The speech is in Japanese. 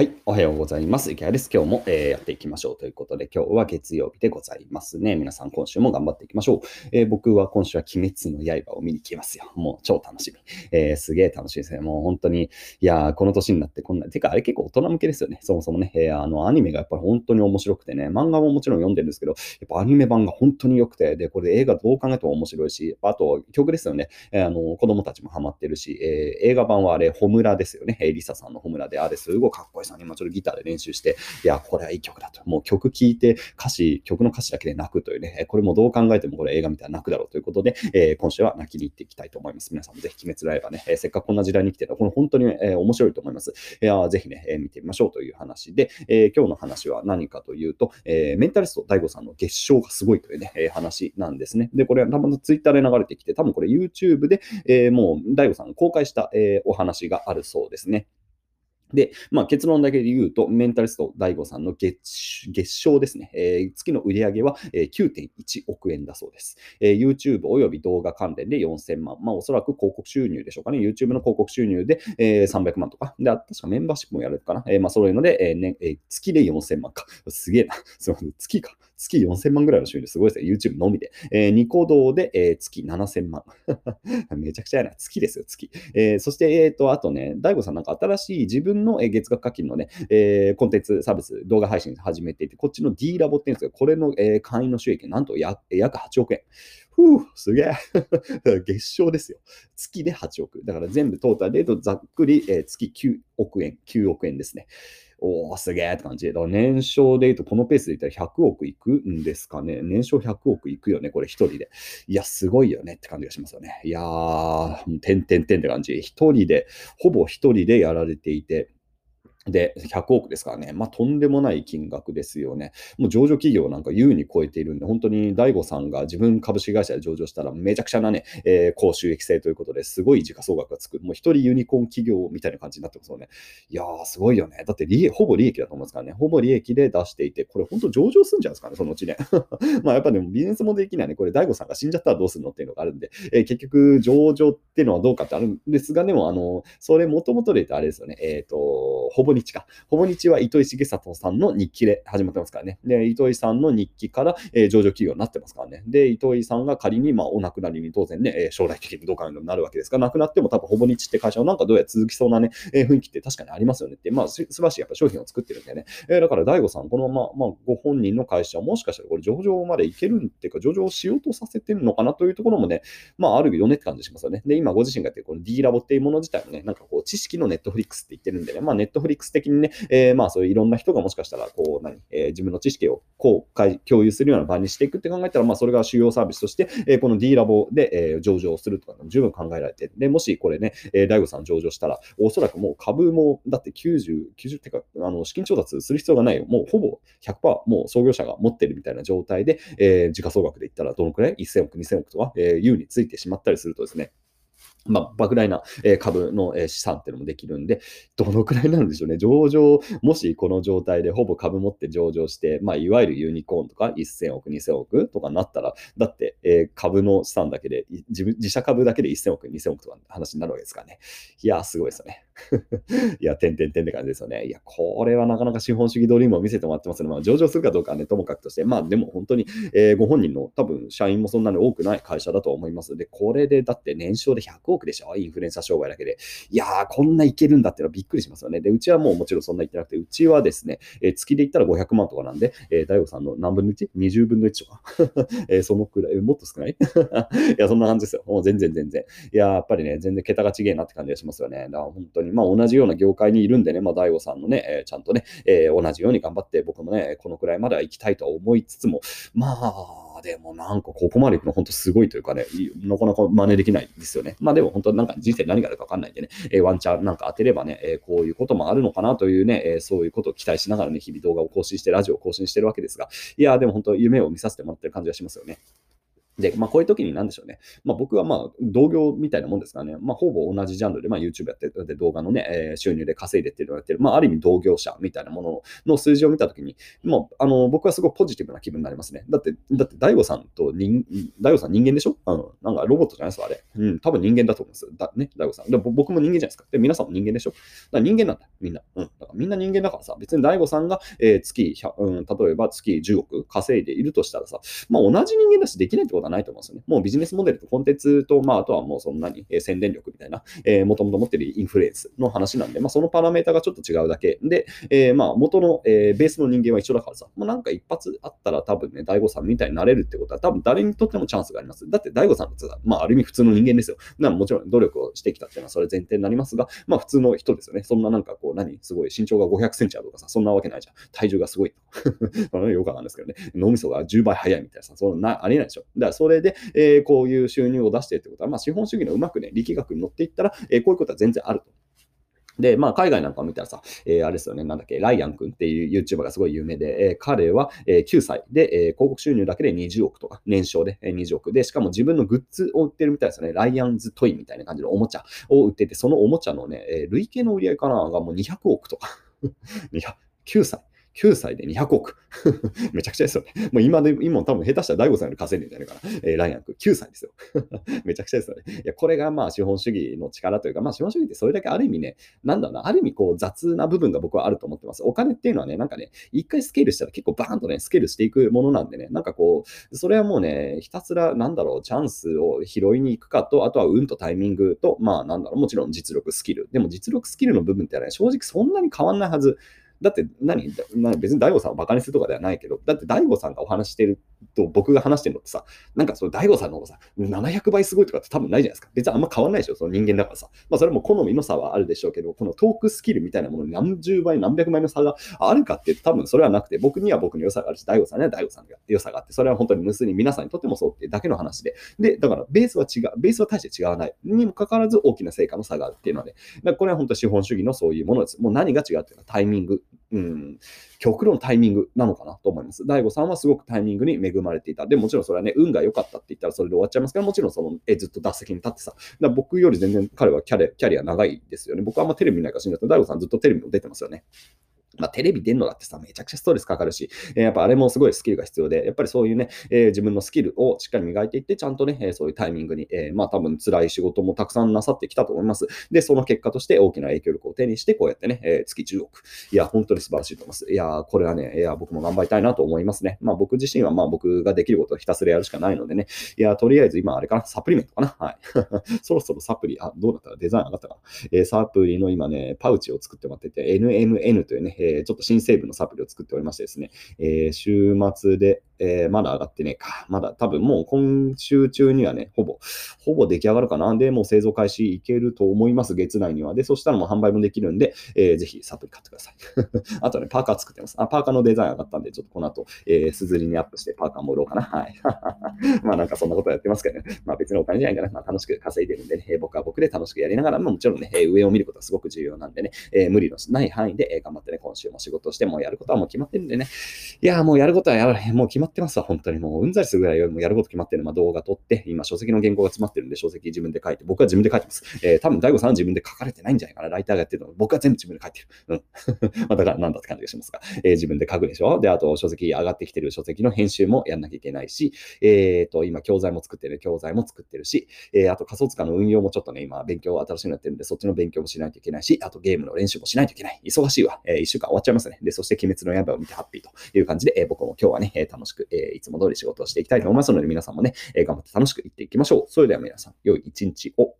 はい、おはようございます。池谷です。今日も、えー、やっていきましょうということで、今日は月曜日でございますね。皆さん、今週も頑張っていきましょう。えー、僕は今週は鬼滅の刃を見に来ますよ。もう超楽しみ。えー、すげえ楽しいですね。もう本当に、いやー、この年になってこんな、てか、あれ結構大人向けですよね。そもそもね、えあの、アニメがやっぱり本当に面白くてね、漫画ももちろん読んでるんですけど、やっぱアニメ版が本当に良くて、で、これ映画どう考えても面白いし、あと、曲ですよね。えあの、子供たちもハマってるし、え映画版はあれ、ホムラですよね。えリサさんのホムラで、あれすごいかっこいいさに今ちょっとギターで練習して、いや、これはいい曲だと。もう曲聴いて歌詞、曲の歌詞だけで泣くというね、これもどう考えてもこれ映画見たら泣くだろうということで、えー、今週は泣きに行っていきたいと思います。皆さんもぜひ鬼滅ライブね、えー、せっかくこんな時代に来てるこの本当に、えー、面白いと思います。いやぜひね、えー、見てみましょうという話で、えー、今日の話は何かというと、えー、メンタリスト DAIGO さんの月賞がすごいというね、えー、話なんですね。で、これは多分 Twitter で流れてきて、多分これ YouTube で、えー、もう DAIGO さんが公開した、えー、お話があるそうですね。で、まあ、結論だけで言うと、メンタリスト DAIGO さんの月月賞ですね、えー、月の売り上げは、9.1億円だそうです。えー、YouTube および動画関連で4000万。まあ、おそらく広告収入でしょうかね。YouTube の広告収入で、えー、300万とか。で、確かメンバーシップもやるかな。えー、まあ、そういうので、えーねえー、月で4000万か。すげえな。月か。月4000万ぐらいの収入すごいですね。YouTube のみで。えー、ニコ動で、えー、月7000万。めちゃくちゃやな。月ですよ、月。えー、そして、えっ、ー、と、あとね、DAIGO さんなんか新しい自分の月額課金のね、えー、コンテンツサービス、動画配信始めていて、こっちの D ラボっていうんですけど、これの、えー、会員の収益、なんと約8億円。ふぅ、すげえ。月賞ですよ。月で8億。だから全部トータルでとざっくり、えー、月9億円、9億円ですね。おお、すげえって感じ。だから年商で言うと、このペースで言ったら100億いくんですかね。年商100億いくよね、これ一人で。いや、すごいよねって感じがしますよね。いやー、てんてんてんって感じ。一人で、ほぼ一人でやられていて、で、100億ですからね。まあ、とんでもない金額ですよね。もう上場企業なんか優に超えているんで、本当に DAIGO さんが自分株式会社で上場したらめちゃくちゃなね、えー、高収益性ということですごい時価総額がつく。もう一人ユニコーン企業みたいな感じになってますよね。いやー、すごいよね。だって利益、ほぼ利益だと思いますからね。ほぼ利益で出していて、これ本当上場するんじゃないですかね、そのうちね。まあ、やっぱでもビジネスモデル的にはね、これ DAIGO さんが死んじゃったらどうするのっていうのがあるんで、えー、結局上場っていうのはどうかってあるんですが、でも、あの、それもともとで言うとあれですよね。えっ、ー、と、ほぼ日か。ほぼ日は糸井重里さんの日記で始まってますからね。で、糸井さんの日記から、えー、上場企業になってますからね。で、糸井さんが仮に、まあ、お亡くなりに当然ね、えー、将来的にどうかになるわけですが、亡くなっても多分ほぼ日って会社はなんかどうやら続きそうなね、えー、雰囲気って確かにありますよねって、まあ、素晴らしいやっぱ商品を作ってるんでね。えー、だから、大悟さん、このまま、まあ、ご本人の会社はもしかしたらこれ上場までいけるっていうか、上場しようとさせてるのかなというところもね、まあ、あるよねって感じしますよね。で、今ご自身がやってるこの D ラボっていうもの自体もね、なんかこう、知識のネットフリックスって言ってるんでね、まあ、ネットフリックス的にね、えー、まあ、そういういろんな人がもしかしたら、こう、何、えー、自分の知識を公開、共有するような場にしていくって考えたら、まあ、それが主要サービスとして、えー、この D ラボで、えー、上場するとか十分考えられて、で、もしこれね、えー、大悟さん上場したら、おそらくもう株も、だって90、90ってか、あの、資金調達する必要がないよ。もうほぼ100%、もう創業者が持ってるみたいな状態で、えー、時価総額で言ったらどのくらい ?1000 億、2000億とか、えー、優についてしまったりするとですね、まあ、莫大な株の資産っていうのもできるんで、どのくらいなんでしょうね。上場、もしこの状態でほぼ株持って上場して、まあ、いわゆるユニコーンとか1000億、2000億とかなったら、だって、え株の資産だけで、自自社株だけで1000億、2000億とか話になるわけですからね。いやすごいですよね。いや、てんてんてんって感じですよね。いや、これはなかなか資本主義ドリームを見せてもらってますね。まあ、上場するかどうかはね、ともかくとして、まあ、でも本当に、えー、ご本人の多分、社員もそんなに多くない会社だと思います。で、これでだって年商で100億でしょ？インフルエンサー商売だけで。いやー、こんないけるんだってのはびっくりしますよね。で、うちはもうもちろんそんな言ってなくて、うちはですね、えー、月で言ったら500万とかなんで、えー、大悟さんの何分の 1?20 分の1とか？えー、そのくらい、もっと少ない？いや、そんな感じですよ。もう全然全然。いや、やっぱりね、全然桁が違えなって感じがしますよね。だから本当に、まあ同じような業界にいるんでね、まあ大悟さんのね、えー、ちゃんとね、えー、同じように頑張って僕もね、このくらいまでは行きたいと思いつつも、まあ、でもなんかここまで行くの本当すごいというかね、なかなか真似できないですよね。まあでも本当なんか人生何があるか分かんないんでね、えー、ワンチャンなんか当てればね、えー、こういうこともあるのかなというね、えー、そういうことを期待しながらね、日々動画を更新して、ラジオを更新してるわけですが、いや、でも本当夢を見させてもらってる感じがしますよね。で、まあ、こういう時に何でしょうね。まあ、僕はまあ、同業みたいなもんですからね。まあ、ほぼ同じジャンルで、まあ、YouTube やって、で動画のね、えー、収入で稼いでっていうのをやってる、まあ、ある意味同業者みたいなものの数字を見た時に、もう、あの、僕はすごくポジティブな気分になりますね。だって、だって、大悟さんと人、大悟さん人間でしょ？あの、なんかロボットじゃないですか、あれ。うん、多分人間だと思うんです。だね、大悟さん。で僕も人間じゃないですか。で、皆さんも人間でしょ？だから人間なんだ。みんな。うん。だからみんな人間だからさ、別に大悟さんが、えー、月100、うん、例えば月10億稼いでいるとしたらさ、まあ同じ人間だしできないってことはないと思うんですよね。もうビジネスモデルとコンテンツと、まああとはもうそんなに、えー、宣伝力みたいな、えー、もともと持ってるインフルエンスの話なんで、まあそのパラメータがちょっと違うだけで、えー、まあ元の、えー、ベースの人間は一緒だからさ、もうなんか一発あったら多分ね、大悟さんみたいになれるってことは多分誰にとってもチャンスがあります。だって大悟さんってさ、まあある意味普通の人間ですよ。なもちろん努力をしてきたっていうのはそれ前提になりますが、まあ普通の人ですよね。そんななんかこう何、すごい身長が500センチあるとかさ、そんなわけないじゃん。体重がすごい。よくわかんないですけどね。脳みそが10倍速いみたいなさ、そんなありえないでしょ。だそれで、えー、こういう収入を出してってことは、まあ資本主義のうまくね、力学に乗っていったら、えー、こういうことは全然あると。で、まあ、海外なんかを見たらさ、えー、あれですよね、なんだっけ、ライアン君っていう YouTuber がすごい有名で、えー、彼は、えー、9歳で、えー、広告収入だけで20億とか、年商で、えー、20億で、しかも自分のグッズを売ってるみたいですよね。ライアンズトイみたいな感じのおもちゃを売ってて、そのおもちゃのね、えー、累計の売り上げかながもう200億とか。9歳。9歳で200億。めちゃくちゃですよね。もう今で、今多分下手したら大悟さんより稼いでんじゃないかな。えー、ライアン君9歳ですよ。めちゃくちゃですよね。いや、これがまあ資本主義の力というか、まあ資本主義ってそれだけある意味ね、なんだろうな、ある意味こう雑な部分が僕はあると思ってます。お金っていうのはね、なんかね、一回スケールしたら結構バーンとね、スケールしていくものなんでね、なんかこう、それはもうね、ひたすらなんだろう、チャンスを拾いに行くかと、あとは運とタイミングと、まあなんだろう、もちろん実力、スキル。でも実力、スキルの部分ってね、正直そんなに変わんないはず。だって何別に大悟さんをバカにするとかではないけど、だって大悟さんがお話してると僕が話してるのってさ、なんかその大悟さんの方がさ、700倍すごいとかって多分ないじゃないですか。別にあんま変わんないでしょ、その人間だからさ。まあそれも好みの差はあるでしょうけど、このトークスキルみたいなものに何十倍、何百倍の差があるかって多分それはなくて、僕には僕の良さがあるし、大悟さんには大悟さんの良さがあって、それは本当に無数に皆さんにとってもそうっていうだけの話で。で、だからベースは違う、ベースは大して違わない。にもかかわらず大きな成果の差があるっていうので、これは本当資本主義のそういうものです。もう何が違うっていうかタイミング、うん、極論タイミングなのかなと思います。大悟さんはすごくタイミングに恵まれていた。でもちろんそれはね、運が良かったって言ったらそれで終わっちゃいますけど、もちろんそのえずっと脱席に立ってさ、だ僕より全然彼はキャリキャリア長いですよね。僕はあんまテレビ見ないから死んじゃった大悟さんずっとテレビも出てますよね。まあ、テレビ出るのだってさ、めちゃくちゃストレスかかるし、えー、やっぱあれもすごいスキルが必要で、やっぱりそういうね、えー、自分のスキルをしっかり磨いていって、ちゃんとね、えそういうタイミングに、えまあ多分辛い仕事もたくさんなさってきたと思います。で、その結果として大きな影響力を手にして、こうやってね、え月10億。いや、本当に素晴らしいと思います。いや、これはね、いや、僕も頑張りたいなと思いますね。まあ僕自身はまあ僕ができることをひたすらやるしかないのでね、いや、とりあえず今あれかな、サプリメントかな。はい。そろそろサプリ、あ、どうだった？デザイン上がったかな？えサプリの今ね、パウチを作ってもらってて、NMN というね、えちょっと新成分のサプリを作っておりましてですね、えー、週末で、えー、まだ上がってねえか。まだ多分もう今週中にはね、ほぼ、ほぼ出来上がるかな。で、もう製造開始いけると思います、月内には。で、そしたらもう販売もできるんで、えー、ぜひサプリ買ってください。あとね、パーカー作ってます。あ、パーカーのデザイン上がったんで、ちょっとこの後、えー、すずりにアップしてパーカーも売ろうかな。はい。まあなんかそんなことやってますけどね。まあ別にお金じゃないかな。まあ楽しく稼いでるんでね、えー、僕は僕で楽しくやりながら、ももちろんね、上を見ることはすごく重要なんでね、えー、無理のない範囲で、えー、頑張ってね、今週も仕事してもやることはもう決まってるんでね。いや、もうやることはやらへんもう決まってますわ、本当に。もううんざりするぐらいもやること決まってる。まあ、動画撮って、今書籍の原稿が詰まってるんで、書籍自分で書いて、僕は自分で書いてます。えー、多分大悟さんは自分で書かれてないんじゃないかな。ライターがやってるの。僕は全部自分で書いてる。うん。ま、だからなんだって感じがしますが、えー、自分で書くでしょ？で、あと書籍上がってきてる書籍の編集もやんなきゃいけないし、えっ、ー、と、今教材も作ってる、教材も作ってるし、えー、あと仮想通貨の運用もちょっとね、今勉強新しいのやってるんで、そっちの勉強もしないといけないし、あとゲームの練習もしないといけない。忙しいわ。えー、1週間終わっちゃいますね。で、そして鬼滅の刃を見てハッピーという感じで、えー、僕も今日はね、楽しく、え、いつも通り仕事をしていきたいと思いますので、皆さんもね、え、頑張って楽しくいっていきましょう。それでは皆さん、良い一日を。